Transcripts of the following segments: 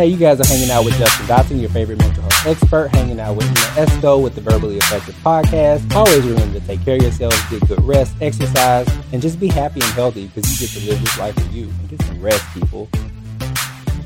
Hey, you guys are hanging out with Justin Dotson, your favorite mental health expert, hanging out with Esco with the Verbally Effective Podcast. Always remember to take care of yourselves, get good rest, exercise, and just be happy and healthy because you get to live this life for you. And get some rest, people.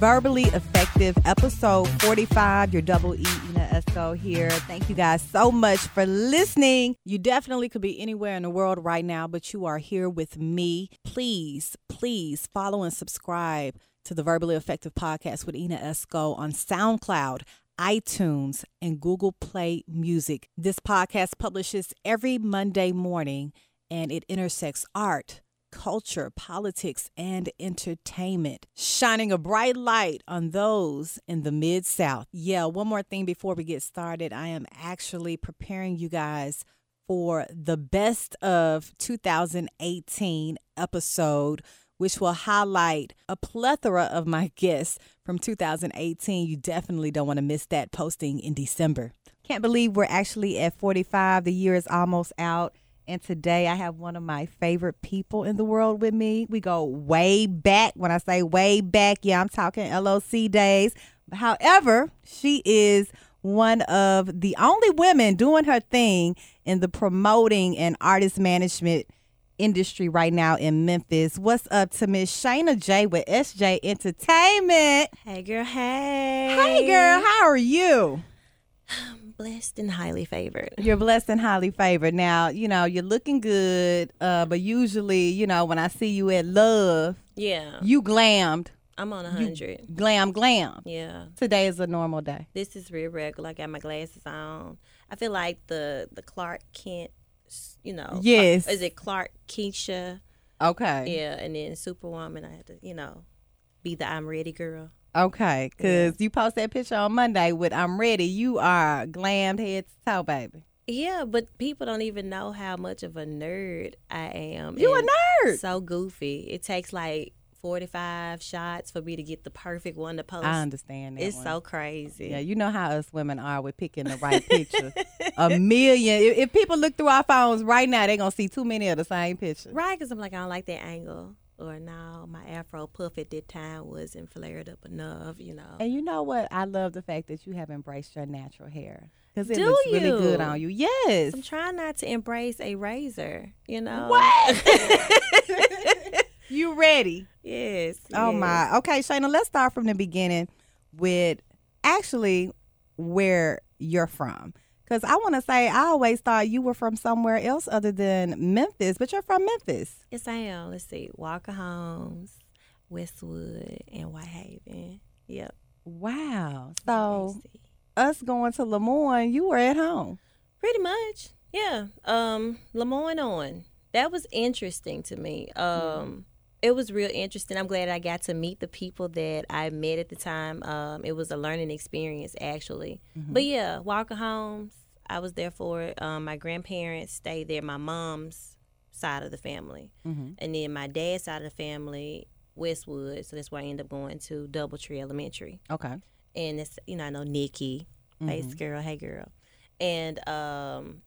Verbally Effective, episode 45. Your double E, Ina Esco here. Thank you guys so much for listening. You definitely could be anywhere in the world right now, but you are here with me. Please, please follow and subscribe to the Verbally Effective Podcast with Ina Esco on SoundCloud, iTunes, and Google Play Music. This podcast publishes every Monday morning and it intersects art culture, politics, and entertainment, shining a bright light on those in the Mid South. Yeah, one more thing before we get started. I am actually preparing you guys for the best of 2018 episode. Which will highlight a plethora of my guests from 2018. You definitely don't want to miss that posting in December. Can't believe we're actually at 45. The year is almost out. And today I have one of my favorite people in the world with me. We go way back. When I say way back, yeah, I'm talking LOC days. However, she is one of the only women doing her thing in the promoting and artist management industry right now in Memphis. What's up to Miss Shayna J with SJ Entertainment? Hey girl, hey. Hey girl, how are you? I'm blessed and highly favored. You're blessed and highly favored. Now, you know, you're looking good, uh, but usually, you know, when I see you at Love, yeah, you glammed. I'm on a hundred. Glam, glam. Yeah. Today is a normal day. This is real regular. I got my glasses on. I feel like the the Clark Kent, you know. Yes. Is it Clark Keisha? Okay. Yeah, and then Superwoman. I had to, you know, be the I'm ready girl. Okay, because yeah. you post that picture on Monday with I'm ready. You are glammed head to toe, baby. Yeah, but people don't even know how much of a nerd I am. You a nerd? So goofy. It takes like 45 shots for me to get the perfect one to post. I understand that. It's one. so crazy. Yeah, you know how us women are with picking the right picture. a million. If, if, people look through our phones right now, they're going to see too many of the same pictures. Right, because I'm like, I don't like that angle or now my afro puff at that time wasn't flared up enough, you know. And you know what? I love the fact that you have embraced your natural hair because it Do looks you? really good on you. Yes, I'm trying not to embrace a razor. You know what? you ready? Yes. Oh yes. my. Okay, Shayna. Let's start from the beginning with actually where you're from. Because I want to say, I always thought you were from somewhere else other than Memphis, but you're from Memphis. Yes, I am. Let's see. Walker Homes, Westwood, and Whitehaven. Yep. Wow. So, us going to Lemoyne, you were at home. Pretty much. Yeah. Um, Lemoyne on. That was interesting to me. Um, it was real interesting. I'm glad I got to meet the people that I met at the time. Um, it was a learning experience, actually. Mm-hmm. But yeah, Walker Homes, I was there for it. Um, my grandparents stayed there. My mom's side of the family, mm-hmm. and then my dad's side of the family, Westwood. So that's why I ended up going to DoubleTree Elementary. Okay. And it's you know I know Nikki, mm-hmm. face girl, hey girl, and um,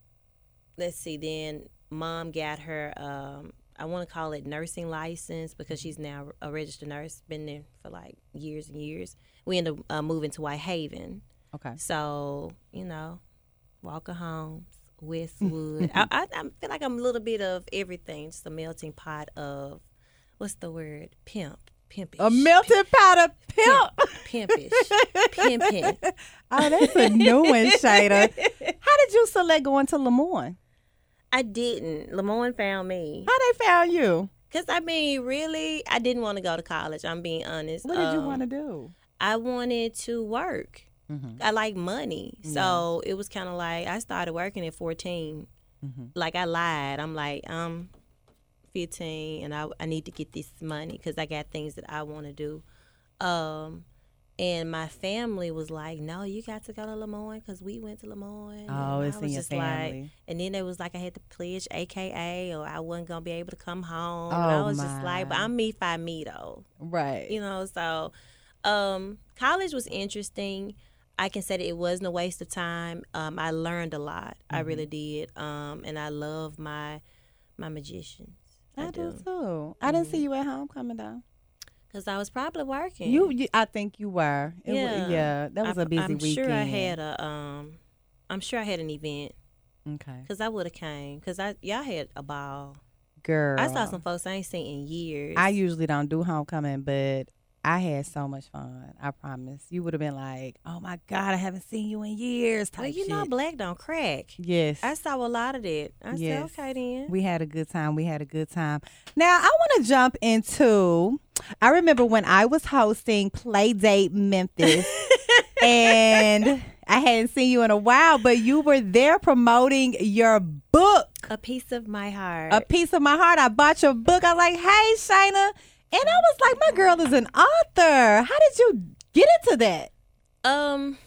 let's see. Then mom got her um, I want to call it nursing license because she's now a registered nurse, been there for like years and years. We ended up uh, moving to Whitehaven. Okay. So, you know, Walker Homes, Westwood. I, I, I, feel like I'm a little bit of everything, just a melting pot of, what's the word? Pimp. Pimpish. A melting pot of pimp. pimp pimpish. Pimping. Oh, that's a new one, Shada. How did you select going to Lemoyne? I didn't. Lemoyne found me. How they found you? Cause I mean, really, I didn't want to go to college. I'm being honest. What did um, you want to do? I wanted to work. Mm-hmm. I like money, so it was kind of like I started working at 14. Mm-hmm. Like I lied. I'm like I'm 15, and I I need to get this money because I got things that I want to do. Um, and my family was like, "No, you got to go to Lemoyne because we went to Lemoyne." Oh, it's in your family. Like, and then it was like I had to pledge AKA, or I wasn't gonna be able to come home. Oh, and I was my. just like, "But I'm me by me though." Right. You know, so um, college was interesting. I can say that it wasn't a waste of time. Um, I learned a lot. Mm-hmm. I really did. Um, and I love my my magicians. I, I do. too. I didn't see mm-hmm. you at homecoming though Cause I was probably working. You, you I think you were. It Yeah. yeah. That was I- a busy I'm weekend. sure I had a um. I'm sure I had an event Okay. because I would have came because I y'all had a ball. Girl. I saw some folks I ain't seen in years. I usually don't do homecoming, but I had so much fun. I promise. You would have been like, "Oh my god, I haven't seen you in years." Well, you know, shit. black don't crack. Yes. I saw a lot of that. I Yes. said, okay then. We had a good time. We had a good time. Now, I want to jump into I remember when I was hosting Playdate Memphis and I hadn't seen you in a while, but you were there promoting your book, a piece of my heart. A Piece of My Heart. I bought your book. I was like, hey, Shayna. And I was like, my girl is an author. How did you get into that? Um,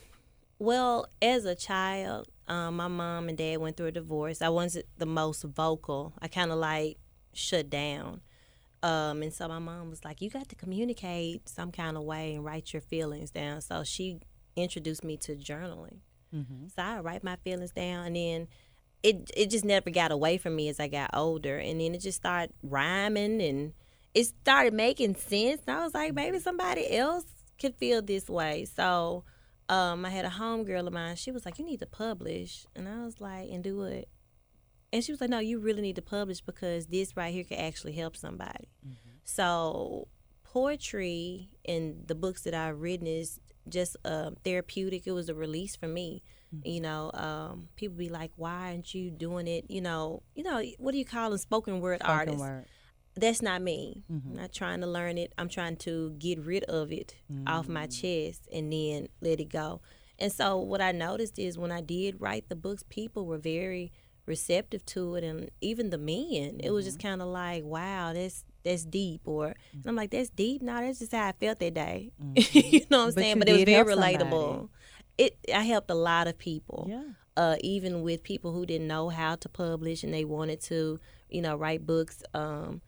well, as a child, um, my mom and dad went through a divorce. I wasn't the most vocal. I kind of like shut down. Um, and so my mom was like, "You got to communicate some kind of way and write your feelings down." So she introduced me to journaling. So I write my feelings down, and then it it just never got away from me as I got older, and then it just started rhyming, and it started making sense. And I was like, maybe somebody else could feel this way. So um, I had a homegirl of mine. She was like, "You need to publish," and I was like, "And do what?" And she was like, "No, you really need to publish because this right here could actually help somebody." So poetry and the books that I've written is just uh, therapeutic. It was a release for me. You know, um, people be like, "Why aren't you doing it?" You know, you know, what do you call a Spoken word Spoken artists. word. That's not me. I'm not trying to learn it. I'm trying to get rid of it off my chest and then let it go. And so what I noticed is when I did write the books, people were very receptive to it, and even the men. It was just kind of like, "Wow, that's that's deep," or and I'm like, "That's deep." No, that's just how I felt that day. you know what I'm But saying? But it was very relatable. It I helped a lot of people Yeah. uh, even with people who didn't know how to publish and they wanted to, you know, write books. Um,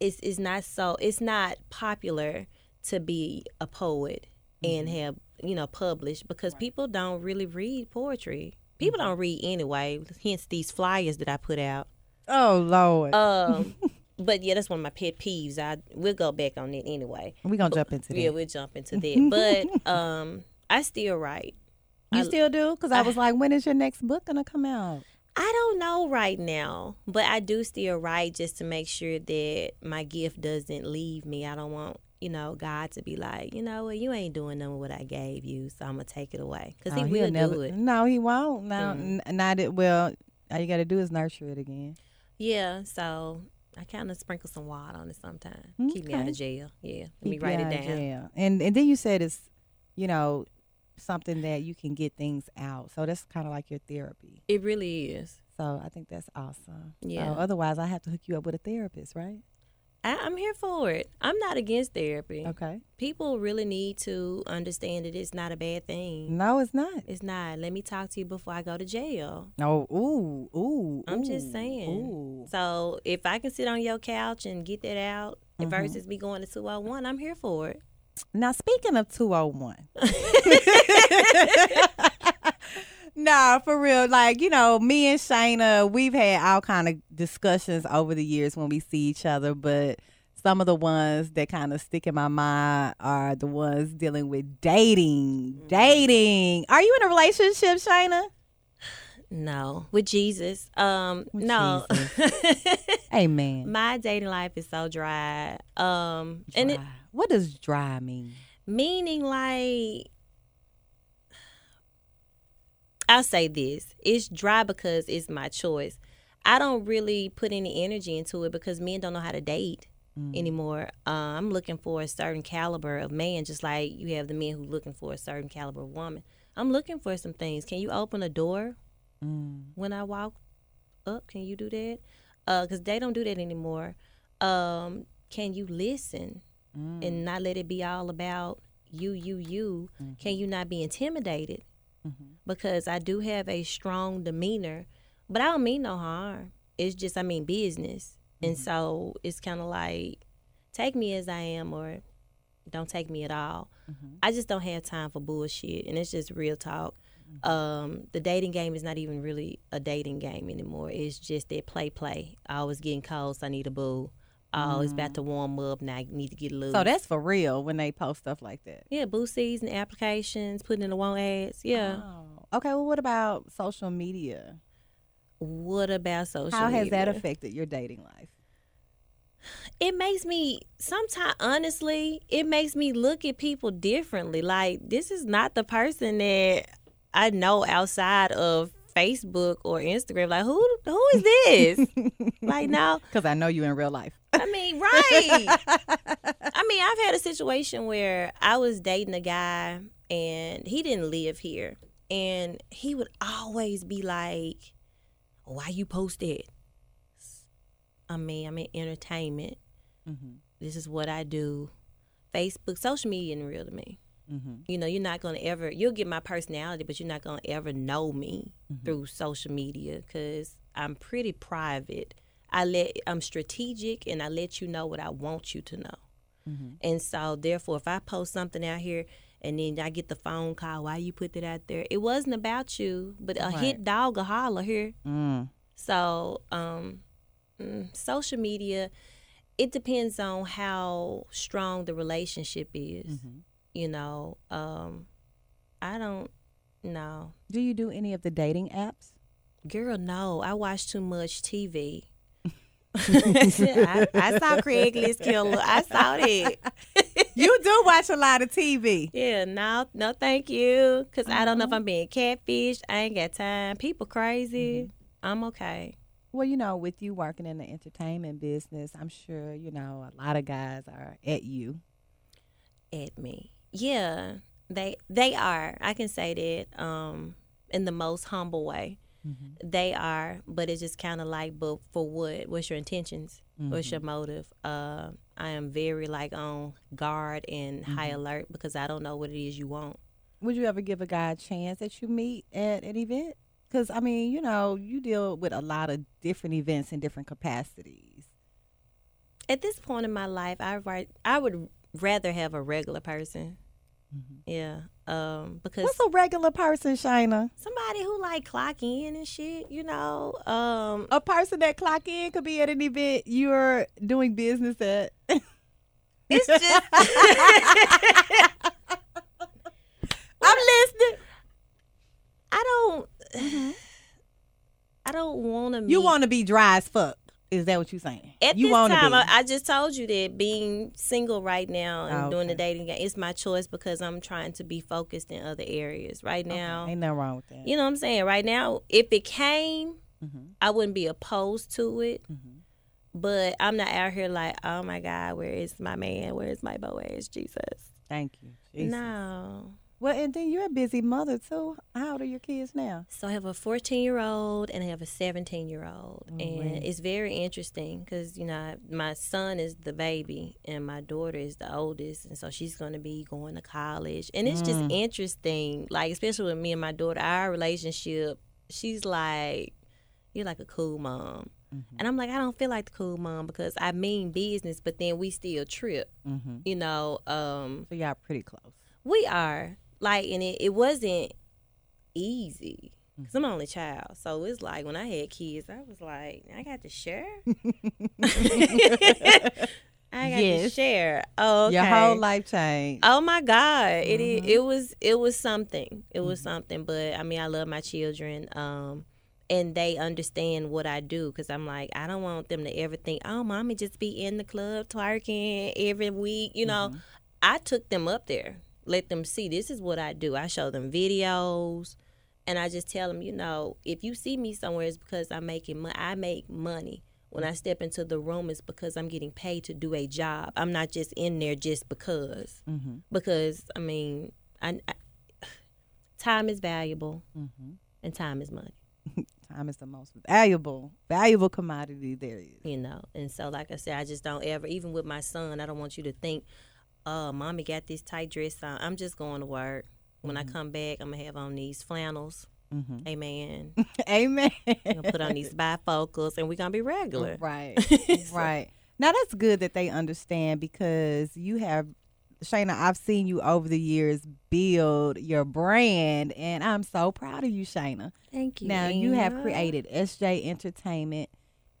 it's it's not so it's not popular to be a poet and have you know published because people don't really read poetry. People don't read anyway. Hence these flyers that I put out. Oh, Lord. Um, but yeah, that's one of my pet peeves. I we'll go back on it anyway. We're going to jump into that. Yeah, we'll jump into that. But um, I still write. you I- still do? Because I was like, when is your next book going to come out? I don't know right now, but I do still write just to make sure that my gift doesn't leave me. I don't want, you know, God to be like, you know what, you ain't doing none of what I gave you, so I'm gonna take it away because Oh, He he'll never- do it. No, he won't. No, n- not it. Well, all you got to do is nurture it again. Yeah, so I kind of sprinkle some water on it sometimes. Keep me out of jail. Yeah, let Keep me write it down. jail. And and then you said it's, you know, something that you can get things out. So that's kind of like your therapy. It really is. So I think that's awesome. Yeah. So otherwise, I have to hook you up with a therapist, right? I, I'm here for it. I'm not against therapy. Okay. People really need to understand that it's not a bad thing. No, it's not. It's not. Let me talk to you before I go to jail. No. Ooh. Ooh. I'm just saying. Ooh. So if I can sit on your couch and get that out Mm-hmm. versus me going to 201, I'm here for it. Now, speaking of 201. nah, for real. Like, you know, me and Shayna, we've had all kind of discussions over the years when we see each other, but some of the ones that kind of stick in my mind are the ones dealing with dating. Dating. Are you in a relationship, Shayna? No, with Jesus. Um, no. Amen. My dating life is so dry. Um, and it Dry. What does dry mean? meaning like I'll say this. It's dry because it's my choice. I don't really put any energy into it because men don't know how to date anymore. Uh, I'm looking for a certain caliber of man, just like you have the men who looking for a certain caliber of woman. I'm looking for some things. Can you open a door when I walk up? Can you do that? Because they don't do that anymore. Um, can you listen and mm. not let it be all about you, you, you? Can mm-hmm. you not be intimidated? Mm-hmm. Because I do have a strong demeanor, but I don't mean no harm. It's just I mean business, and mm-hmm. so it's kind of like take me as I am or don't take me at all. I just don't have time for bullshit, and it's just real talk. Um, the dating game is not even really a dating game anymore. It's just that play, play. I was getting calls. so I need a boo. Oh, it's about mm-hmm. to warm up now. I need to get a little. So that's for real when they post stuff like that. yeah, boost season applications, putting in the want ads. Yeah. Oh. Okay. Well, what about social media? What about social? Media? How has that affected your dating life? it makes me sometimes honestly it makes me look at people differently like this is not the person that i know outside of facebook or instagram like who who is this like no Because I know you in real life. i mean right i mean i've had a situation where i was dating a guy and he didn't live here and he would always be like why you post that i mean i'm in entertainment Mm-hmm. this is what I do. Facebook, social media isn't real to me. Mm-hmm. You know, you're not gonna ever. You'll get my personality, but you're not gonna ever know me Mm-hmm. through social media because I'm pretty private. I let I'm strategic and I let you know what I want you to know. Mm-hmm. And so, therefore, if I post something out here and then I get the phone call, why you put that out there? It wasn't about you, but a hit dog a holler here. Mm. So, um, mm, social media, it depends on how strong the relationship is. Mm-hmm. You know, um, I don't know. Do you do any of the dating apps? Girl, no, I watch too much TV. I, I saw Craigslist Killer. I saw that. you do watch a lot of TV. Yeah, no, no, thank you. Cause I don't know Uh-huh. if I'm being catfished. I ain't got time. People crazy. Mm-hmm. I'm okay. Well, you know, with you working in the entertainment business, I'm sure, you know, a lot of guys are at you. at me. Yeah, they they are. I can say that um, in the most humble way. They are, but it's just kind of like, but for what? What's your intentions? What's your motive? Uh, I am very like on guard and high alert because I don't know what it is you want. Would you ever give a guy a chance that you meet at an event? Because, I mean, you know, you deal with a lot of different events in different capacities. At this point in my life, I write, I would rather have a regular person. Yeah, um, because What's a regular person, Shayna? somebody who like clock in and shit, you know. Um, A person that clock in could be at an event you're doing business at. it's just I'm listening. I don't. I don't want to. You want to be dry as fuck. Is that what you're saying? At you this time. I, I just told you that being single right now and Oh, doing the dating game is my choice because I'm trying to be focused in other areas right now. Ain't nothing wrong with that. You know what I'm saying? Right now, if it came, Mhm. I wouldn't be opposed to it. Mm-hmm. But I'm not out here like, oh my God, where is my man? Where is my Boaz? Jesus. Thank you. Jesus. No. Well, and then you're a busy mother too. How old are your kids now? So I have a 14 year old and I have a 17 year old, Oh, and wow. it's very interesting because you know I- my son is the baby and my daughter is the oldest, and so she's going to be going to college, and it's Mm. just interesting, like especially with me and my daughter, our relationship. She's like, "You're like a cool mom," Mm-hmm. and I'm like, "I don't feel like the cool mom because I mean business, but then we still trip, Mm-hmm. you know." Um, So y'all pretty close. we are like, and it, it wasn't easy Mm. because I'm an only child. So it's like when I had kids, I was like, I got to share. I got to share. Oh, okay. Your whole life changed. Oh my God! It Mhm. it was it was something. It was Mhm. something. But I mean, I love my children. Um, and they understand what I do because I'm like, I don't want them to ever think, oh, mommy just be in the club twerking every week. You know, Mhm. I took them up there, let them see this is what I do. I show them videos, and I just tell them, you know, if you see me somewhere, it's because I'm making money. I make money. When I step into the room, it's because I'm getting paid to do a job. I'm not just in there just because. Mm-hmm. Because I mean, I, I time is valuable, Mm-hmm. and time is money. Time is the most valuable, valuable commodity there is. you know. And so, like I said, I just don't ever, even with my son, I don't want you to think, oh, mommy got this tight dress on. I'm just going to work. When I come back, I'm gonna have on these flannels. Mm-hmm. Amen. Amen. I'm gonna put on these bifocals, and we're gonna be regular. Right. right. Now that's good that they understand because you have Shayna, I've seen you over the years build your brand and I'm so proud of you, Shayna. Thank you. Now you have created SJ Entertainment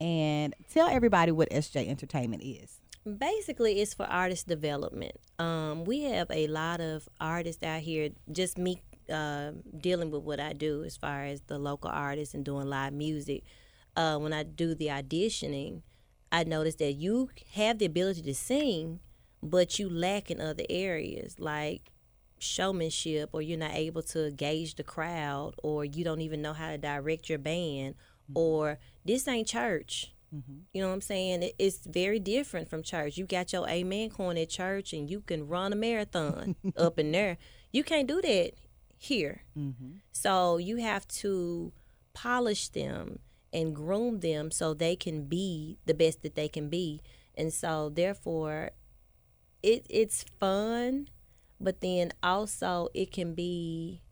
And tell everybody what SJ Entertainment is. Basically, it's for artist development. Um, we have a lot of artists out here. Just me uh, dealing with what I do as far as the local artists and doing live music. Uh, when I do the auditioning, I notice that you have the ability to sing, but you lack in other areas like showmanship, or you're not able to gauge the crowd, or you don't even know how to direct your band, or this ain't church. Mm-hmm. You know what I'm saying? It, it's very different from church. You got your amen corn at church, and you can run a marathon up in there. You can't do that here. Mm-hmm. So you have to polish them and groom them so they can be the best that they can be. And so therefore it it's fun, but then also it can be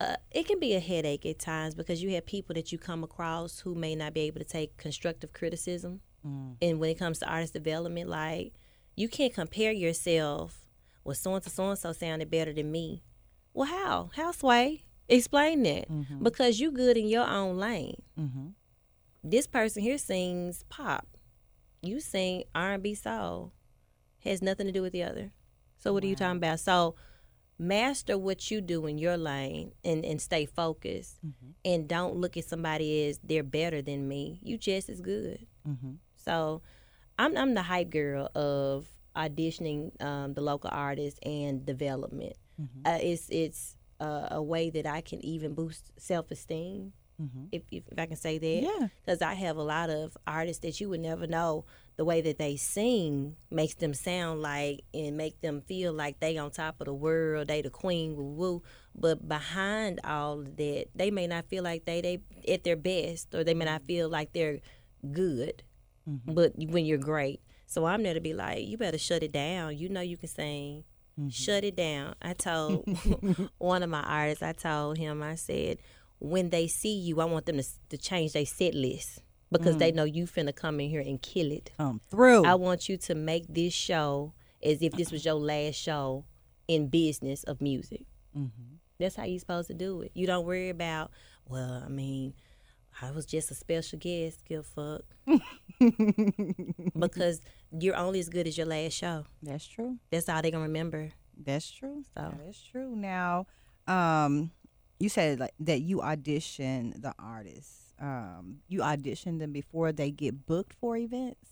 uh, it can be a headache at times because you have people that you come across who may not be able to take constructive criticism. Mm. And when it comes to artist development, like you can't compare yourself with so and so, so and so sounded better than me. Well, how? How sway? Explain that. Mm-hmm. Because you good in your own lane. Mm-hmm. This person here sings pop. You sing R and B soul. Has nothing to do with the other. So what are you talking about? So master what you do in your lane and, and stay focused and don't look at somebody as they're better than me. You just as good. So I'm I'm the hype girl of auditioning um, the local artists and development. Uh, it's it's uh, a way that I can even boost self esteem. If, if, if I can say that, Yeah. because I have a lot of artists that you would never know the way that they sing makes them sound like and make them feel like they on top of the world, they the queen, woo woo. But behind all of that, they may not feel like they they at their best, or they may not feel like they're good. Mm-hmm. But when you're great, so I'm there to be like, you better shut it down. You know you can sing. Mm-hmm. Shut it down. I told one of my artists, I told him, I said, when they see you, I want them to, to change their set list because they know you finna come in here and kill it. Come through. I want you to make this show as if this was your last show in business of music. That's how you're supposed to do it. You don't worry about, well, I mean, I was just a special guest, give a fuck. because you're only as good as your last show. That's true. That's all they gonna remember. That's true. So- That is true. Now, um, you said like that you audition the artists. Um, you audition them before they get booked for events.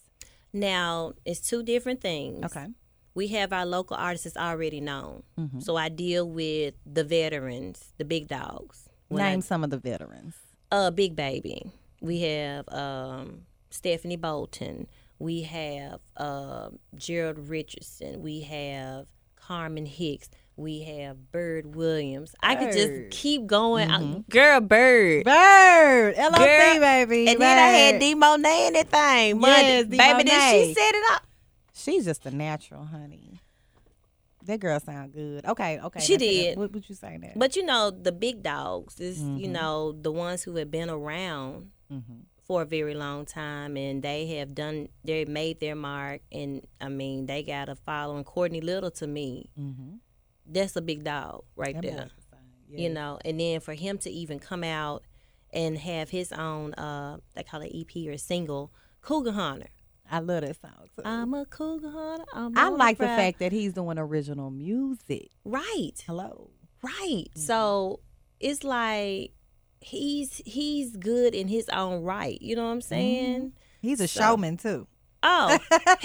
Now, it's two different things. Okay. We have our local artists already known. Mm-hmm. So I deal with the veterans, the big dogs. When I Name some of the veterans. uh big baby we have um stephanie bolton we have uh, gerald richardson we have carmen hicks we have bird williams i could just keep going Uh, girl bird Bird, LLC, Girl, baby. and then i had Bird. D Monet in that thing Monday. Yes, D. baby then she set it up She's just a natural, honey. That girl sound good. Okay, okay. She did. What would you say that? but you know the big dogs is Mm-hmm. you know the ones who have been around for a very long time and they have done they made their mark and i mean they got a following courtney little to me that's a big dog right That there boy is fine. Yeah. you know and then for him to even come out and have his own uh they call it ep or single cougar hunter I love that song. Too. i'm a cougar hunter I'm I like the fact that he's doing original music. right Hello. Right. Mm-hmm. So it's like he's he's good in his own right. You know what I'm saying? He's a So- showman too. Oh, he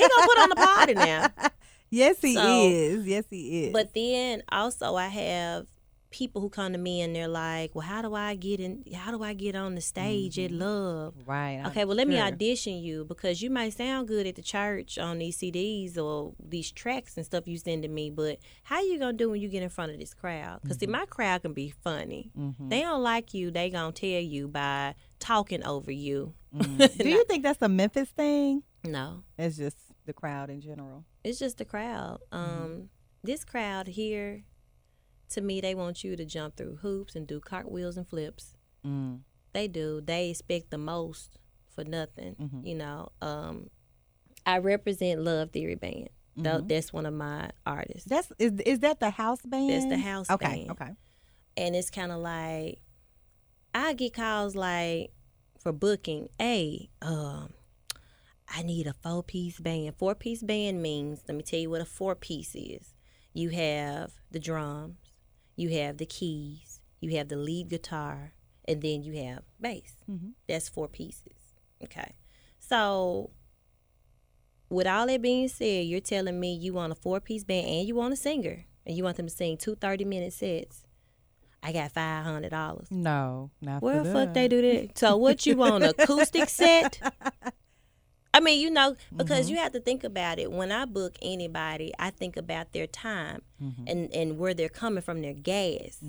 gonna put on the party now. Yes, he So- is. Yes, he is. But then also I have people who come to me and they're like, "Well, how do I get in? How do I get on the stage at mm-hmm. Love?" right. I'm Okay, well, let me audition you because you might sound good at the church on these CDs or these tracks and stuff you send to me, but how are you gonna do when you get in front of this crowd? Because see, mm-hmm. my crowd can be funny. Mm-hmm. They don't like you. They gonna tell you by talking over you. Do you think that's a Memphis thing? No, It's just the crowd in general. It's just the crowd. Um, this crowd here, to me, they want you to jump through hoops and do cartwheels and flips. Mm. They do. They expect the most for nothing. Mm-hmm. You know. Um, I represent Love Theory Band. Mm-hmm. That's one of my artists, That's is is that the house band? That's the house okay, band. Okay. and it's kind of like I get calls like for booking. Hey, um, I need a four piece band. Four piece band means, let me tell you what a four piece is. You have the drums, you have the keys, you have the lead guitar, and then you have bass. Mm-hmm. That's four pieces. Okay. So, with all that being said, you're telling me you want a four piece band and you want a singer and you want them to sing two 30 minute sets. I got $500. No, not Where the fuck that. they do that? So what you want, acoustic set? I mean, you know, because Mm-hmm. you have to think about it. When I book anybody, I think about their time Mm-hmm. and, and where they're coming from, their gas.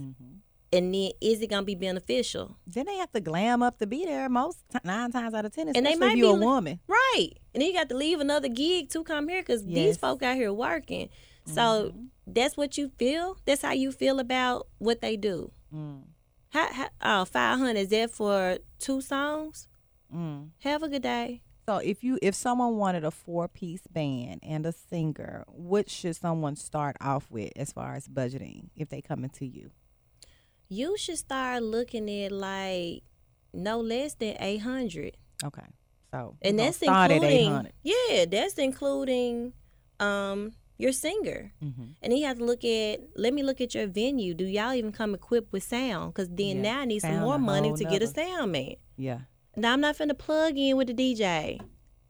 And then is it gonna be beneficial? Then they have to glam up to be there most t- nine times out of ten, And they might you a woman. Right. And then you got to leave another gig to come here because Yes. Mm-hmm. these folk out here working. So that's what you feel. That's how you feel about what they do. Mm. How, how, oh, 500 is that for two songs? Mm. Have a good day. So if you if someone wanted a four piece band and a singer, what should someone start off with as far as budgeting if they coming to you? You should start looking at like no less than 800. Okay, so And that's eight including, yeah, that's including um your singer. Mm-hmm. And then you have to look at, let me look at your venue. Do y'all even come equipped with sound? Because then Yeah, now I need some more money to get a sound man. Yeah, Now I'm not finna plug in with the DJ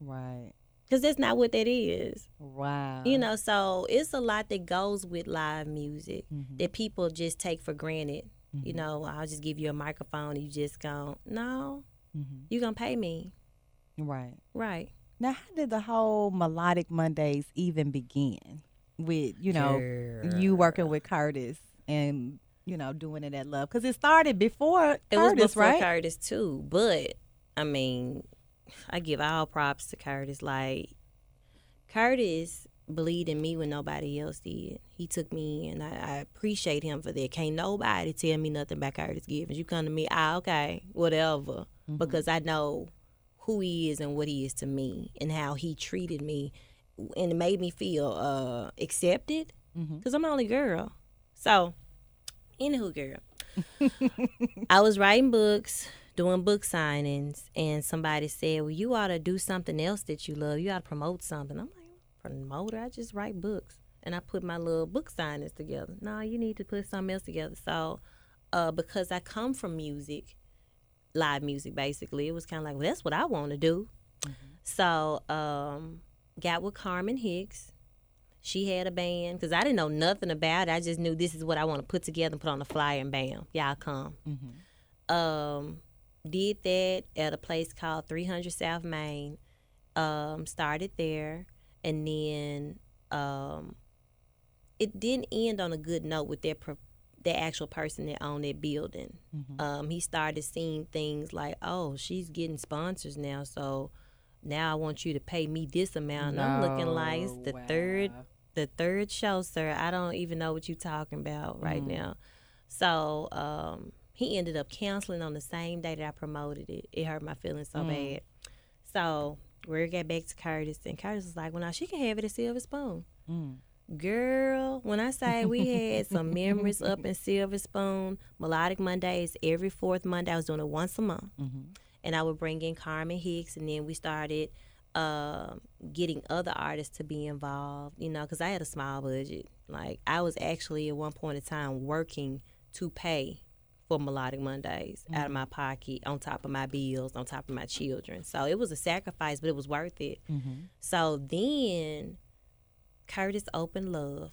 right. because that's not what that is. Wow. You know, so it's a lot that goes with live music Mhm. that people just take for granted. You Mhm. know, I'll just give you a microphone. You just go, no, Mhm. you gonna pay me, Right. right? Now, how did the whole melodic Mondays even begin? With you know you working with Curtis and you know doing it at Love because it started before It Curtis, was before right? Curtis too, but I mean, I give all props to Curtis. Like Curtis believed in me when nobody else did. He took me, and I, I appreciate him for that. Can't nobody tell me nothing about Curtis Givens. You come to me, ah, okay, whatever, because I know who he is and what he is to me, and how he treated me, and it made me feel uh, accepted. Because I'm the only girl, so anywho, girl. I was writing books, doing book signings, and somebody said, Well, you ought to do something else that you love. You ought to promote something. I'm like, Promoter? I just write books. And I put my little book signings together. No, you need to put something else together. So, uh, because I come from music, live music basically, it was kind of like, Well, that's what I want to do. So, um, got with Carmen Hicks. She had a band because I didn't know nothing about it. I just knew this is what I want to put together and put on the flyer and bam, y'all come. Um, did that at a place called 300 South Main. Um, started there and then um, it didn't end on a good note with that pro- the actual person that owned that building. Um, he started seeing things like, oh, she's getting sponsors now, so now I want you to pay me this amount. And I'm looking like it's the third the third show, sir. I don't even know what you're talking about right now. So um, he ended up canceling on the same day that I promoted it. It hurt my feelings so mm. bad. So we got back to Curtis, and Curtis was like, "Well, now she can have it at Silver Spoon." Mm. Girl, when I say we had some memories up in Silver Spoon, Melodic Mondays every fourth Monday. I was doing it once a month, mm-hmm. and I would bring in Carmen Hicks, and then we started um getting other artists to be involved. You know, because I had a small budget. Like I was actually at one point in time working to pay for Melodic Mondays out of mm-hmm. my pocket, on top of my bills, on top of my children. So it was a sacrifice, but it was worth it. Mm-hmm. So then Curtis opened Love.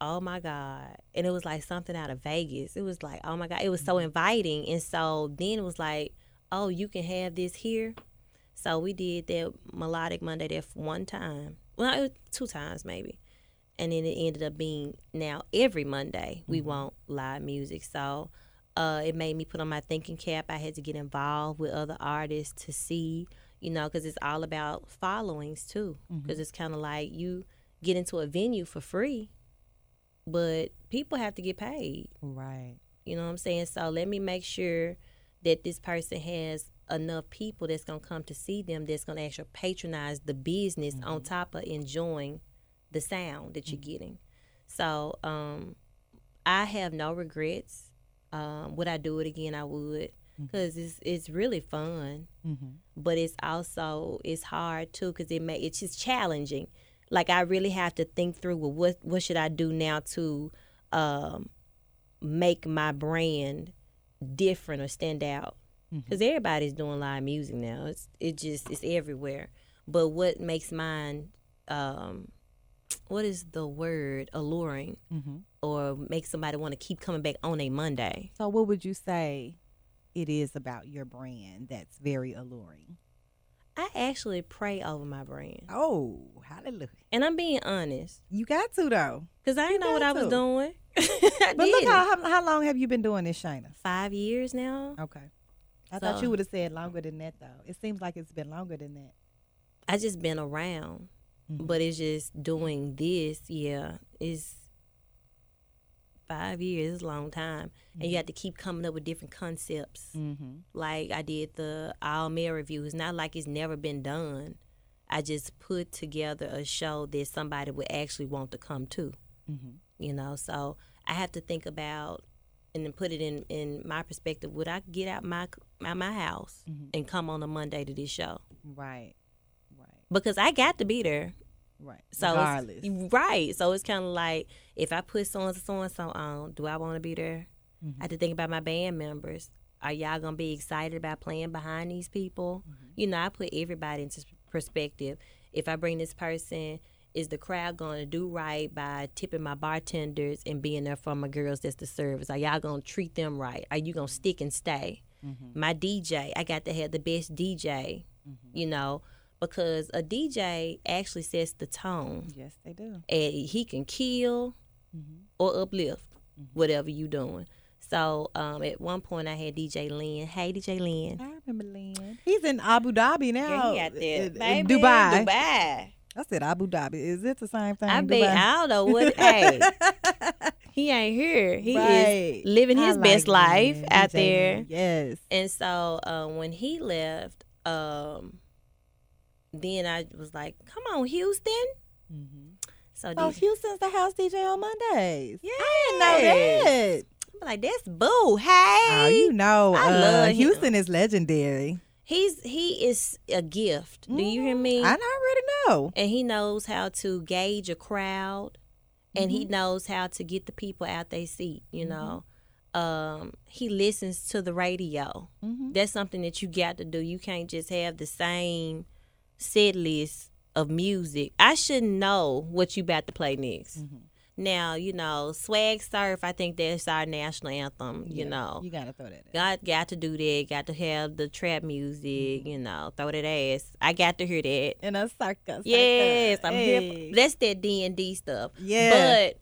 Oh my God. And it was like something out of Vegas. It was like, oh my God. It was so mm-hmm. inviting. And so then it was like, oh, you can have this here. So we did that Melodic Monday there for one time. Well, it was two times maybe. And then it ended up being now every Monday we want live music. So uh, it made me put on my thinking cap. I had to get involved with other artists to see, you know, because it's all about followings too. Because it's kind of like you get into a venue for free, but people have to get paid. Right. You know what I'm saying? So let me make sure that this person has enough people that's gonna come to see them that's gonna actually patronize the business on top of enjoying the sound that you're getting. So um, I have no regrets. Um, would I do it again? I would. because it's it's really fun, Mm-hmm. but it's also it's hard too because it may it's just challenging. Like I really have to think through well, what what should I do now to um, make my brand different or stand out because everybody's doing live music now. It's it just it's everywhere. But what makes mine, um, what is the word, alluring, Mm-hmm. or make somebody want to keep coming back on a Monday? So, what would you say it is about your brand that's very alluring? I actually pray over my brand, Oh, hallelujah! and I'm being honest You got to though. because I didn't know what got I was doing. I But look how, how how long have you been doing this, Shayna? five years now. Okay. I thought you would have said longer than that though. It seems like it's been longer than that. I just been around, Mhm. but it's just doing this. Yeah, is five years. Is a long time, and you have to keep coming up with different concepts. Mm-hmm. Like I did the All Male Revue. It's not like it's never been done. I just put together a show that somebody would actually want to come to. Mm-hmm. You know, so I have to think about and then put it in in my perspective. Would I get out my out my house Mhm. and come on a Monday to this show? Right. Because I got to be there. Right. So Regardless. it's, right. So it's kind of like if I put so and so and so on, do I want to be there? Mhm. I have to think about my band members. Are y'all gonna be excited about playing behind these people? Mm-hmm. You know, I put everybody into perspective. If I bring this person, is the crowd gonna do right by tipping my bartenders and being there for my girls that's the service? Are y'all gonna treat them right? Are you gonna stick and stay? Mm-hmm. My DJ, I got to have the best DJ. Mm-hmm. You know, because a DJ actually sets the tone yes, they do. and he can kill or uplift whatever you're doing. So um, at one point I had DJ Lynn. Hey DJ Lynn. I remember Lynn. He's in Abu Dhabi now. Girl, he out there. in- in Baby, Dubai. Dubai. I said Abu Dhabi. Is it the same thing? I bet Dubai? I don't know what hey. he ain't here. He Right. is living his like best life Lynn, out there. Lynn. Yes. And so um, when he left, um, then I was like, "Come on, Houston." So, So DJ Houston's the house DJ on Mondays. yeah, I didn't know that. I'm like, "That's Boo." Hey, Oh, you know, I uh, love him. Houston is legendary. he's he is a gift. Do you hear me? Mm, I already know. and he knows how to gauge a crowd and he Mm-hmm. knows how to get the people out their seat you know um, he listens to the radio Mm-hmm. that's something that you got to do you can't just have the same set list of music i should know what you about to play next Mm-hmm. now you know swag surf i think that's our national anthem you know You gotta throw that. In. Got got to do that. Got to have the trap music. You know, throw that ass. I got to hear that. In a circus. Yes, I'm hey. here. That's that D and D stuff. Yeah. But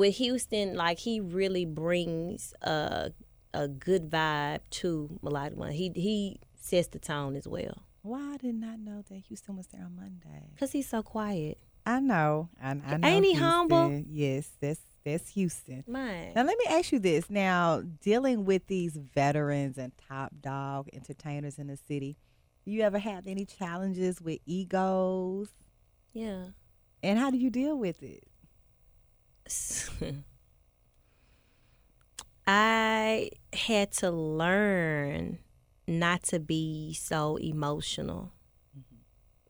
with Houston, like he really brings a a good vibe to melodic one. He he sets the tone as well Why I did not know that Houston was there on Monday? because he's so quiet. I know. I, I know. Ain't he Houston. humble? Yes, that's that's Houston. Man, Now let me ask you this. Now, dealing with these veterans and top dog entertainers in the city, do you ever have any challenges with egos? yeah. And how do you deal with it? I had to learn not to be so emotional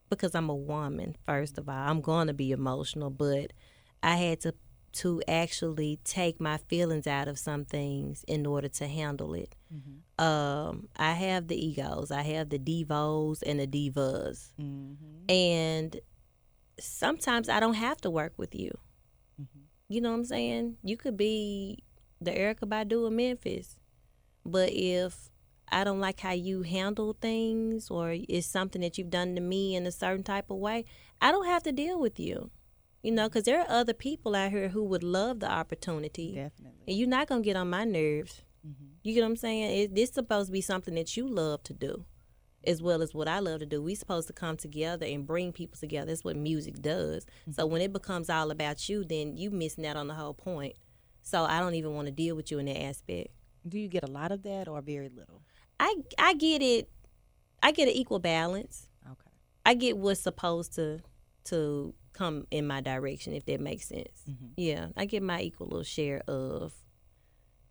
because I'm a woman. First of all, I'm going to be emotional, but I had to to actually take my feelings out of some things in order to handle it. Mm-hmm. Um, I have the egos, I have the devos and the divas, mm-hmm. and sometimes I don't have to work with you. Mm-hmm. You know what I'm saying? You could be the Erykah Badu of Memphis, but if I don't like how you handle things or it's something that you've done to me in a certain type of way, I don't have to deal with you. You know, because there are other people out here who would love the opportunity, Definitely. and you're not gonna get on my nerves. Mm-hmm. You get what I'm saying? It, this supposed to be something that you love to do, as well as what I love to do. We supposed to come together and bring people together. That's what music does. Mm-hmm. So when it becomes all about you, then you missing out on the whole point. So I don't even want to deal with you in that aspect. Do you get a lot of that or very little? I I get it. I get an equal balance. Okay. I get what's supposed to to come in my direction, if that makes sense. Mm-hmm. Yeah, I get my equal little share of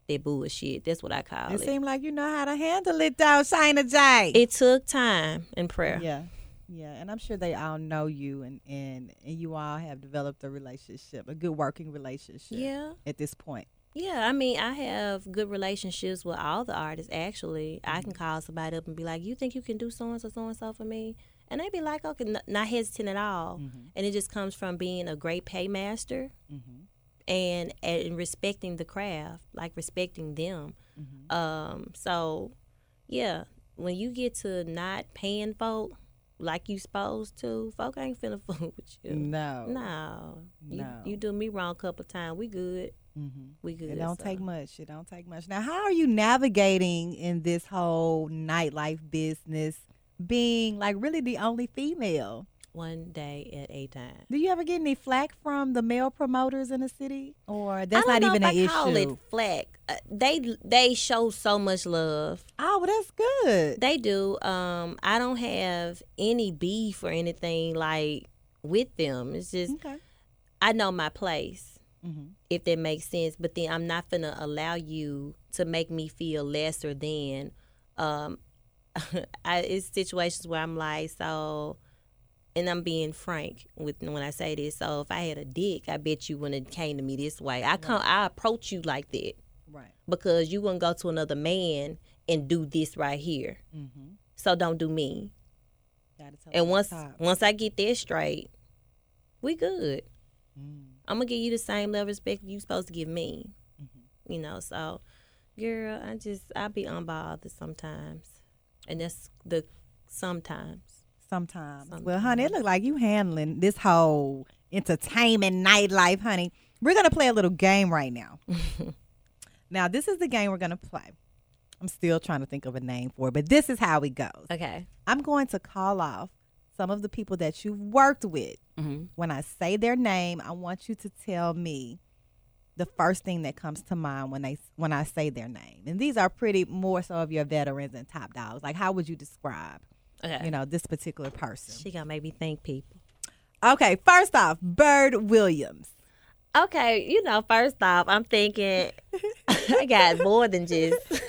that bullshit. That's what I call It it. seemed like you know how to handle it, though, Shina J. It took time and prayer. Yeah. Yeah, and I'm sure they all know you and, and, and you all have developed a relationship, a good working relationship Yeah. at this point. Yeah, I mean, I have good relationships with all the artists. Actually, I Mm-hmm. can call somebody up and be like, "You think you can do so and so, so and so for me?" And they be like, "Okay," n- not hesitant at all. Mm-hmm. And it just comes from being a great paymaster Mm-hmm. and and respecting the craft, like respecting them. Mm-hmm. Um, so yeah, when you get to not paying folk like you supposed to, folk ain't finna fool with you. No. No, you, No. you do me wrong a couple times. We good. Mm-hmm. We good. It don't so. take much. It don't take much. Now, how are you navigating in this whole nightlife business, being like really the only female? One day at a time. Do you ever get any flack from the male promoters in the city, or that's not even an if I call issue? it flack. Uh, they they show so much love. Oh, well, that's good. They do. Um, I don't have any beef or anything like with them. It's just Okay. I know my place. Mm-hmm. if that makes sense. But then I'm not gonna allow you to make me feel lesser than. Um, I, it's situations where I'm like, so, and I'm being frank with when I say this. So if I had a dick, I bet you wouldn't have came to me this way. I come, I approach you like that Right. because you wouldn't go to another man and do this right here. Mm-hmm. So don't do me. And once once I get that straight, we good. Mm. I'm gonna give you the same level of respect you supposed to give me. Mm-hmm. You know, so girl, I just I be unbothered sometimes, and that's the sometimes. Sometimes. Well, honey, it look like you handling this whole entertainment nightlife, honey. We're gonna play a little game right now. now, this is the game we're gonna play. I'm still trying to think of a name for it, but this is how it goes. Okay. I'm going to call off some of the people that you've worked with. Mm-hmm. When I say their name, I want you to tell me the first thing that comes to mind when they when I say their name. And these are pretty more so of your veterans and top dogs. Like how would you describe, Okay. you know, this particular person? she gonna make me thank people. Okay, first off, Bird Williams. Okay, you know, first off, I'm thinking I got more than just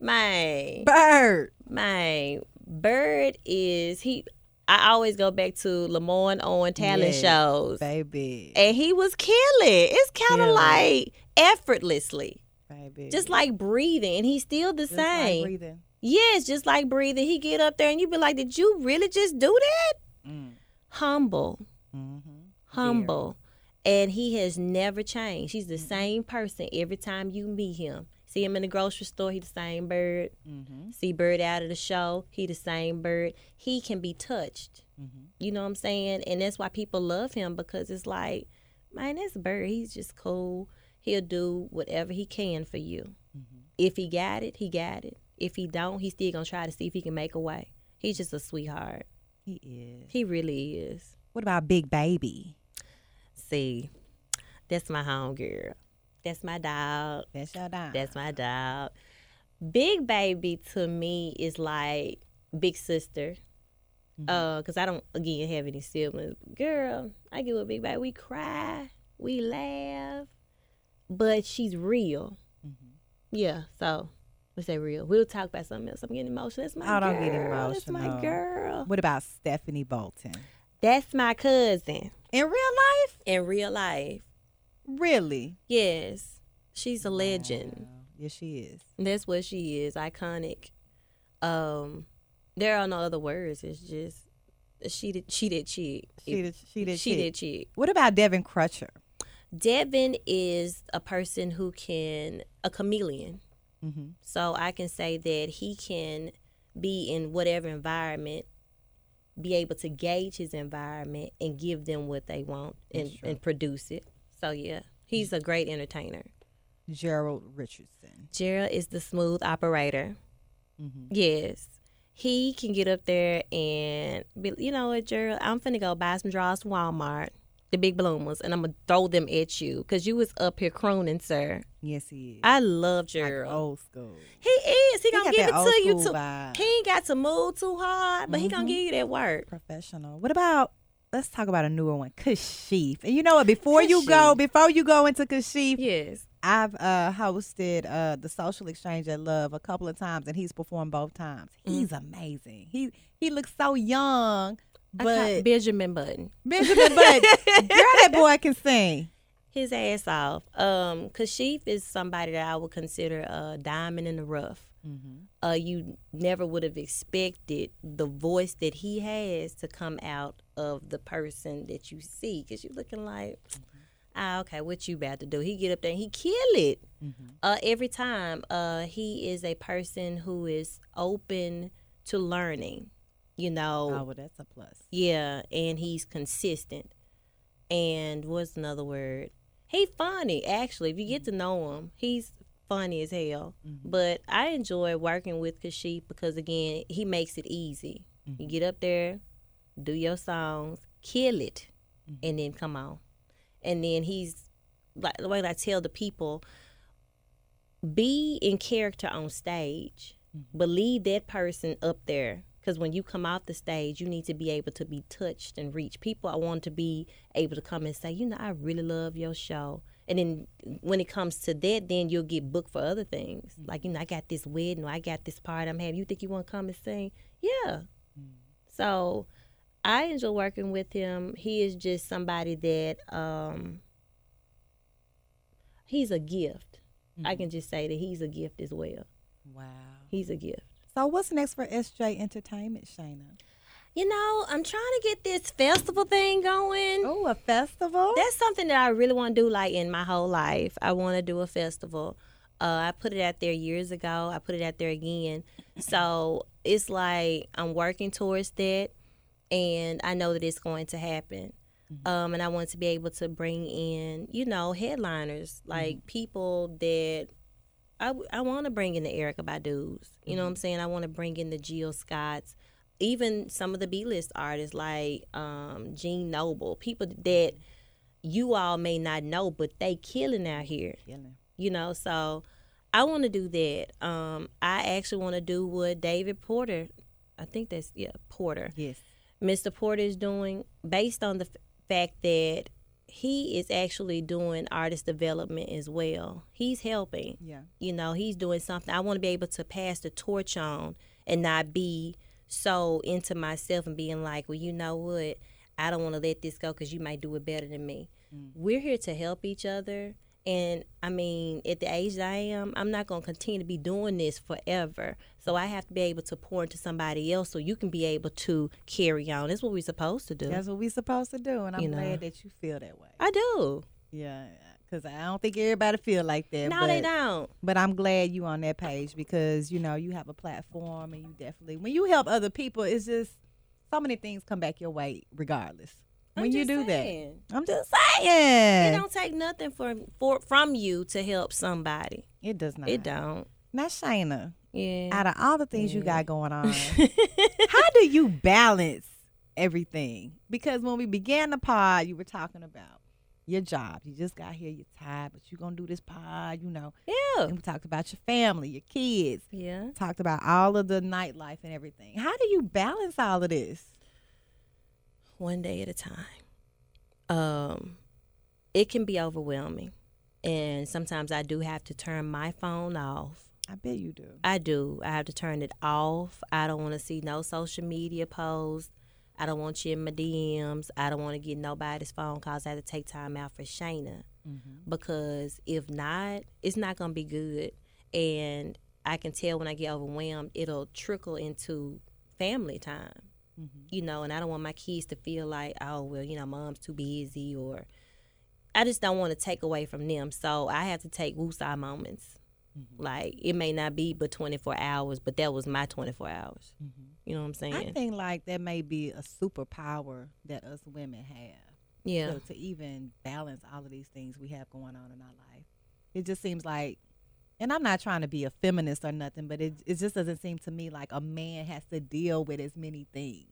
man. Bird. Man, Bird is he. I always go back to Lamorne Owen talent Yes, shows, Baby. and he was killing. It's kind of like effortlessly, Baby. just like breathing, and he's still the Just like breathing. yes, just like breathing. He get up there, and you be like, "Did you really just do that?" Mm. Humble, Mm-hmm. humble, and he has never changed. He's the Mm-hmm. same person every time you meet him. See him in the grocery store, he the same bird. Mm-hmm. See Bird out of the show, he the same bird. He can be touched. Mm-hmm. You know what I'm saying? And that's why people love him because it's like, man, this Bird. He's just cool. He'll do whatever he can for you. Mm-hmm. If he got it, he got it. If he don't, he's still gonna try to see if he can make a way. He's just a sweetheart. He is. He really is. What about Big Baby? See, that's my home girl. That's my dog. That's your dog. That's my dog. Big baby to me is like big sister. Uh, cause I don't again have any siblings. Girl, I get with big baby. We cry, we laugh, but she's real. Yeah, so we say real. We'll talk about something else. I'm getting emotional. That's my Oh, girl. don't get That's my girl. What about Stephanie Bolton? That's my cousin In real life? in real life. Really? Yes, she's a legend. Wow. Yes, she is. That's what she is, iconic. Um, there are no other words. It's just she did she did cheat. She did. She did. she cheat. did cheat. What about Devin Crutcher? Devin is a person who can a chameleon. Mm-hmm. So I can say that he can be in whatever environment, be able to gauge his environment and give them what they want and, and produce it. So yeah, he's a great entertainer. Gerald Richardson. Gerald is the smooth operator. Mm-hmm. Yes. He can get up there and be, you know what, Gerald, I'm finna go buy some drawers from Walmart, the big bloomers, and I'm gonna throw them at you because you was up here crooning, sir. Yes, he is. I love like old school. he is. He, He gonna give it to you too. vibe. He ain't got to move too hard, but he gonna Mhm. give you that work. Professional. What about? Let's talk about a newer one, Kashif. And you know what? Before you go, before you go into Kashif, Yes. I've uh, hosted uh, the social exchange at Love a couple of times, and he's performed both times. Mm. He's amazing. He he looks so young, But Benjamin Button. Benjamin, but girl, that boy can sing. his ass off. Um, Kashif is somebody that I would consider a diamond in the rough. Uh, you never would have expected the voice that he has to come out of the person that you see, because you're looking like, ah, okay, what you about to do? He get up there and he kill it. Uh, every time. Uh, he is a person who is open to learning. You know, Oh, well, that's a plus. yeah, and he's consistent. And what's another word? He funny, actually. If you get to mm-hmm. know him, he's funny as hell. Mm-hmm. But I enjoy working with Kashif because again, he makes it easy. You mm-hmm. get up there, do your songs, kill it, and then come on. And then he's like the way I tell the people, be in character on stage. Believe that person up there. Because when you come off the stage, you need to be able to be touched and reach. People I want to be able to come and say, you know, I really love your show. And then when it comes to that, then you'll get booked for other things. Mm-hmm. Like, you know, I got this wedding or I got this part I'm having. You think you want to come and sing? Yeah. Mm-hmm. So I enjoy working with him. He is just somebody that um he's a gift. I mm-hmm. can just say that he's a gift as well. Wow. He's a gift. So what's next for SJ Entertainment, Shayna? You know, I'm trying to get this festival thing going. Oh, a festival? That's something that I really want to do like in my whole life. I want to do a festival. Uh, I put it out there years ago. I put it out there again. So it's like I'm working towards that, and I know that it's going to happen. Um, and I want to be able to bring in, you know, headliners like people that I, I want to bring in the Erykah Badu's. You know what I'm saying? I want to bring in the Jill Scotts, even some of the B list artists like um, Gene Noble, people that you all may not know, but they killing out here. Killing. You know, so I want to do that. Um, I actually want to do what David Porter, I think that's yeah Porter, Yes. Mr. Porter is doing based on the f- fact that he is actually doing artist development as well. He's helping. Yeah. you know he's doing something. I want to be able to pass the torch on and not be so into myself and being like well you know what? I don't want to let this go because you might do it better than me. Mm. We're here to help each other and i mean at the age that i am i'm not going to continue to be doing this forever so i have to be able to pour into somebody else so you can be able to carry on that's what we're supposed to do That's what we're supposed to do, and I'm You know. glad that you feel that way. i do Yeah, because I don't think everybody feel like that. no but, they don't But I'm glad you on that page because you know you have a platform and you definitely when you help other people, it's just so many things come back your way regardless. I'm when you do saying. that, I'm just saying. it don't take nothing from for from you to help somebody it does not. It don't. Now, Shayna, Yeah. out of all the things you got going on, how do you balance everything? Because when we began the pod, you were talking about your job. You just got here, you're tired, but you're gonna do this pod, you know. yeah. And we talked about your family, your kids. Yeah. Talked about all of the nightlife and everything. How do you balance all of this? One day at a time. Um, it can be overwhelming, and sometimes I do have to turn my phone off. I bet you do. I do. I have to turn it off. I don't want to see no social media posts. I don't want you in my DMs. I don't want to get nobody's phone calls. I have to take time out for Shayna because if not, it's not gonna be good. And I can tell when I get overwhelmed, it'll trickle into family time. Mm-hmm. You know, and I don't want my kids to feel like, oh well, you know, mom's too busy, or I just don't want to take away from them. So I have to take woosah moments. Mm-hmm. Like it may not be but 24 hours, but that was my 24 hours. Mm-hmm. You know what I'm saying? I think like that may be a superpower that us women have. yeah. to, to even balance all of these things we have going on in our life. It just seems like, and I'm not trying to be a feminist or nothing, but it, it just doesn't seem to me like a man has to deal with as many things.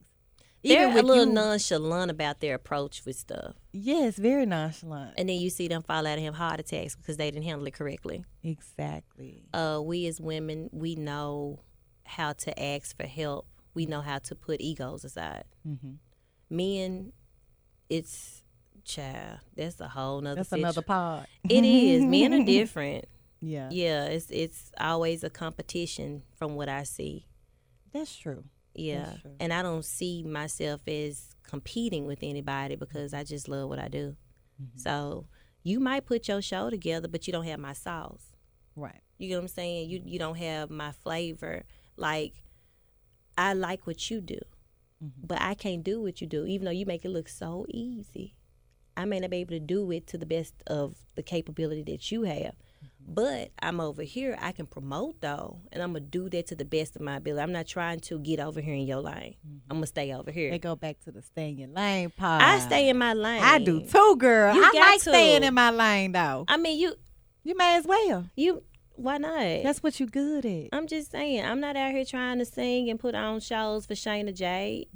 They're a little you- nonchalant about their approach with stuff. Yes, very nonchalant. And then you see them fall out of him heart attacks because they didn't handle it correctly. Exactly. Uh, we as women, we know how to ask for help. We know how to put egos aside. Mm-hmm. Men, it's child, that's a whole nother. That's another pod. It is. Men are different. Yeah, Yeah, it's it's always a competition from what I see. that's true. Yeah, true. and I don't see myself as competing with anybody because I just love what I do. Mm-hmm. So you might put your show together, but you don't have my sauce. Right. You get what I'm saying? You you don't have my flavor. Like I like what you do, Mm-hmm. but I can't do what you do, even though you make it look so easy. I may not be able to do it to the best of the capability that you have. Mm-hmm. But I'm over here. I can promote though, and I'm gonna do that to the best of my ability. I'm not trying to get over here in your lane. I'm gonna stay over here. They go back to the stay in your lane pod. I stay in my lane. I do too, girl. You I like to. staying in my lane though. I mean, you You may as well. you why not? That's what you're good at. I'm just saying, I'm not out here trying to sing and put on shows for Shayna Jade.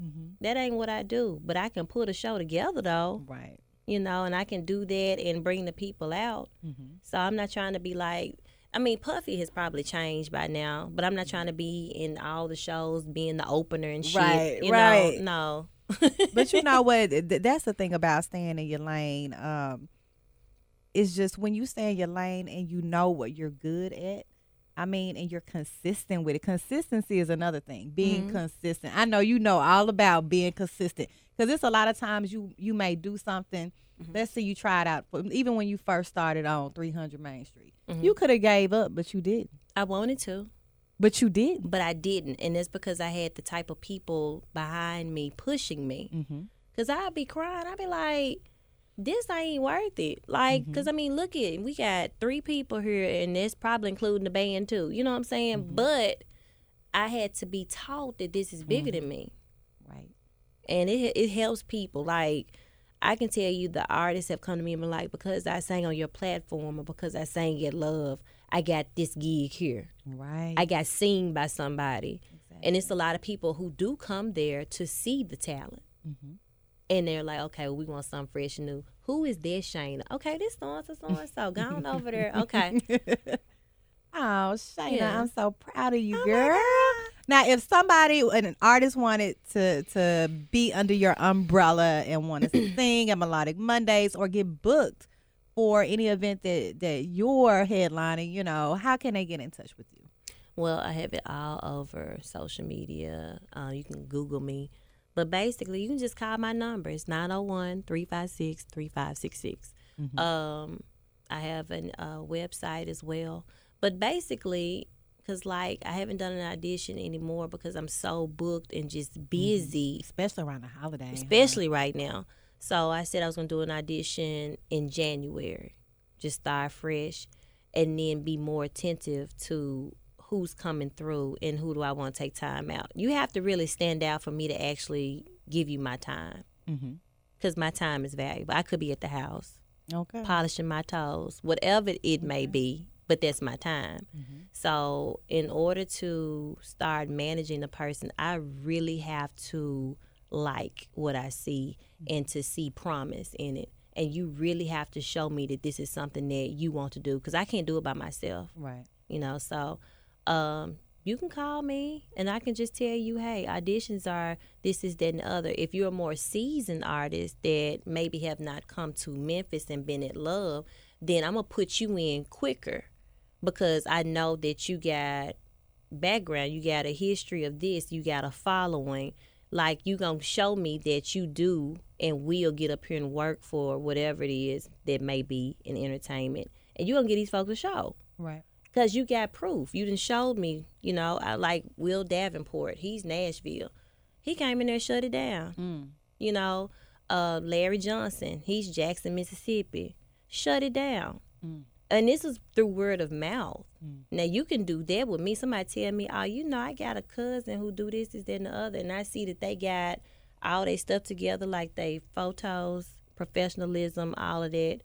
That ain't what I do. But I can put a show together though, Right. You know, and I can do that and bring the people out. So I'm not trying to be like. I mean, Puffy has probably changed by now, but I'm not trying to be in all the shows, being the opener and shit. Right, you right. Know? No. but you know what? That's the thing about staying in your lane. Um, it's just when you stay in your lane and you know what you're good at. I mean, and you're consistent with it. Consistency is another thing. Being consistent. I know you know all about being consistent because it's a lot of times you you may do something. Let's say you tried out, for, even when you first started on 300 Main Street. You could have gave up, but you didn't. I wanted to. But you didn't. but I didn't, and it's because I had the type of people behind me pushing me. Mm-hmm. Cause I'd be crying, I'd be like, "This ain't worth it." Like, Mm-hmm. cause I mean, look at we got three people here, and that's probably including the band too. You know what I'm saying? Mm-hmm. But I had to be taught that this is bigger than me. And it it helps people. Like, I can tell you, the artists have come to me and been like, because I sang on your platform, or because I sang at Love, I got this gig here. Right. I got seen by somebody. And it's a lot of people who do come there to see the talent. Mm-hmm. And they're like, okay, well, we want something fresh and new. Who is this Shayna? Okay, this so and so, so and so. Go on over there. Okay. Oh, Shayna, Yeah. I'm so proud of you, Oh, girl. Now, if somebody, an artist wanted to to be under your umbrella and want to sing at Melodic Mondays or get booked for any event that that you're headlining, you know, how can they get in touch with you? Well, I have it all over social media. Uh, you can Google me. But basically, you can just call my number. It's 901 356 3566. Um, I have a uh, website as well. But basically, because like I haven't done an audition anymore because I'm so booked and just busy Especially around the holiday. huh? especially right now. So I said I was gonna do an audition in January, just start fresh, and then be more attentive to who's coming through and who do I want to take time out. You have to really stand out for me to actually give you my time, Mhm. because my time is valuable. I could be at the house Okay. polishing my toes, whatever it may be, but that's my time. So, in order to start managing a person, I really have to like what I see and to see promise in it. And you really have to show me that this is something that you want to do because I can't do it by myself Right. you know so um you can call me and i can just tell you hey auditions are this is that and the other if you're a more seasoned artist that maybe have not come to memphis and been at love then i'm gonna put you in quicker because i know that you got background you got a history of this you got a following like you gonna show me that you do and will get up here and work for whatever it is that may be in entertainment and you gonna get these folks a show Right. Cause you got proof. You done showed me, you know, I like Will Davenport. He's Nashville. He came in there shut it down. You know, uh, Larry Johnson, he's Jackson, Mississippi. Shut it down. And this is through word of mouth. Hmm. Now you can do that with me. Somebody tell me, oh, you know, I got a cousin who do this, this, that, and the other, and I see that they got all their stuff together, like they photos, professionalism, all of that.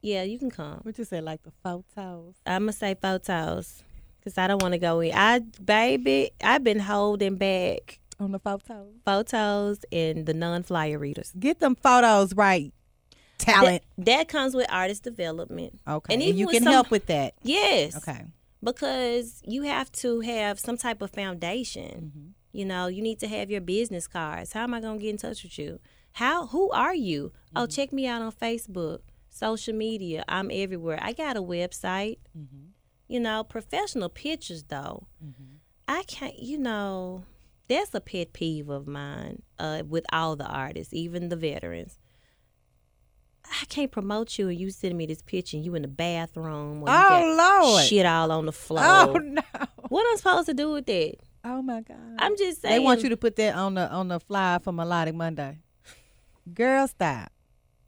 Yeah, you can come. What you say, like the photos? I'm gonna say photos because I don't want to go in. I baby, I've been holding back On the photos. photos and the non-flyer readers. Get them photos right. Talent. That, that comes with artist development. okay. and And, you can some- help with that. Yes. Okay. Because you have to have some type of foundation. You know, you need to have your business cards. How am I gonna get in touch with you? How? Who are you? Oh, Mm-hmm. check me out on Facebook, social media. I'm everywhere. I got a website. Mm-hmm. You know, professional pictures though. I can't. You know, that's a pet peeve of mine. Uh, with all the artists, even the veterans. I can't promote you and you sending me this picture and you in the bathroom. Or you Oh, Lord. Shit all on the floor. Oh no! What I'm supposed to do with that? Oh my God! I'm just saying. They want you to put that on the on the flyer for Melodic Monday. Girl, stop!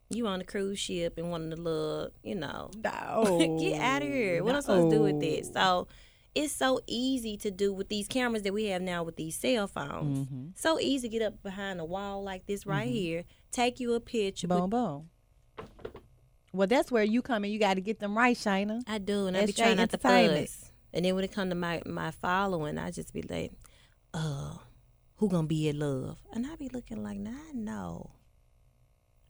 You on a cruise ship and of the little, you know, No, get out of here. What I'm supposed to do with No. it? So it's so easy to do with these cameras that we have now with these cell phones. Mm-hmm. So easy to get up behind a wall like this right here, take you a picture. Boom, boom. Well, that's where you come in. You got to get them right, Shayna. I do, and I be trying not to fuss. And then when it come to my my following, I just be like, uh, who gonna be in love? And I be looking like, nah, I know.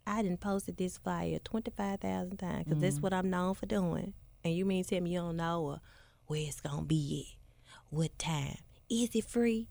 I didn't posted this flyer twenty five thousand times because Mm-hmm. that's what I'm known for doing. And you mean tell me you don't know uh, where it's gonna be at, what time, is it free?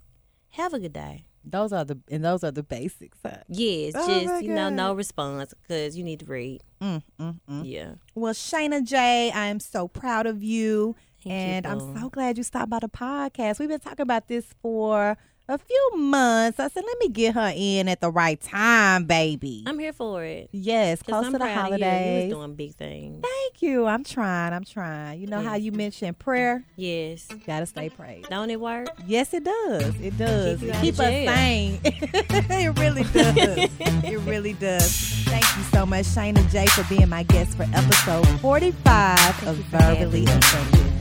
Have a good day. Those are the and those are the basics. Huh? Yeah, it's Oh just you know no response because you need to read. Mm, mm, mm. Yeah, Well, Shayna J, I am so proud of you. Thank you, and I'm so glad you stopped by the podcast. We've been talking about this for a few months. I said, let me get her in at the right time, baby. I'm here for it. yes, close I'm to the of you. You holidays. was doing big things. Thank you. I'm trying. I'm trying. You know how you mentioned prayer? Yes. Gotta stay prayed. Don't it work? Yes, it does. It does. Keep It keep us sane. it really does. it really does. Thank you so much, Shayna J, for being my guest for episode 45 of you for having Verbally. Offended.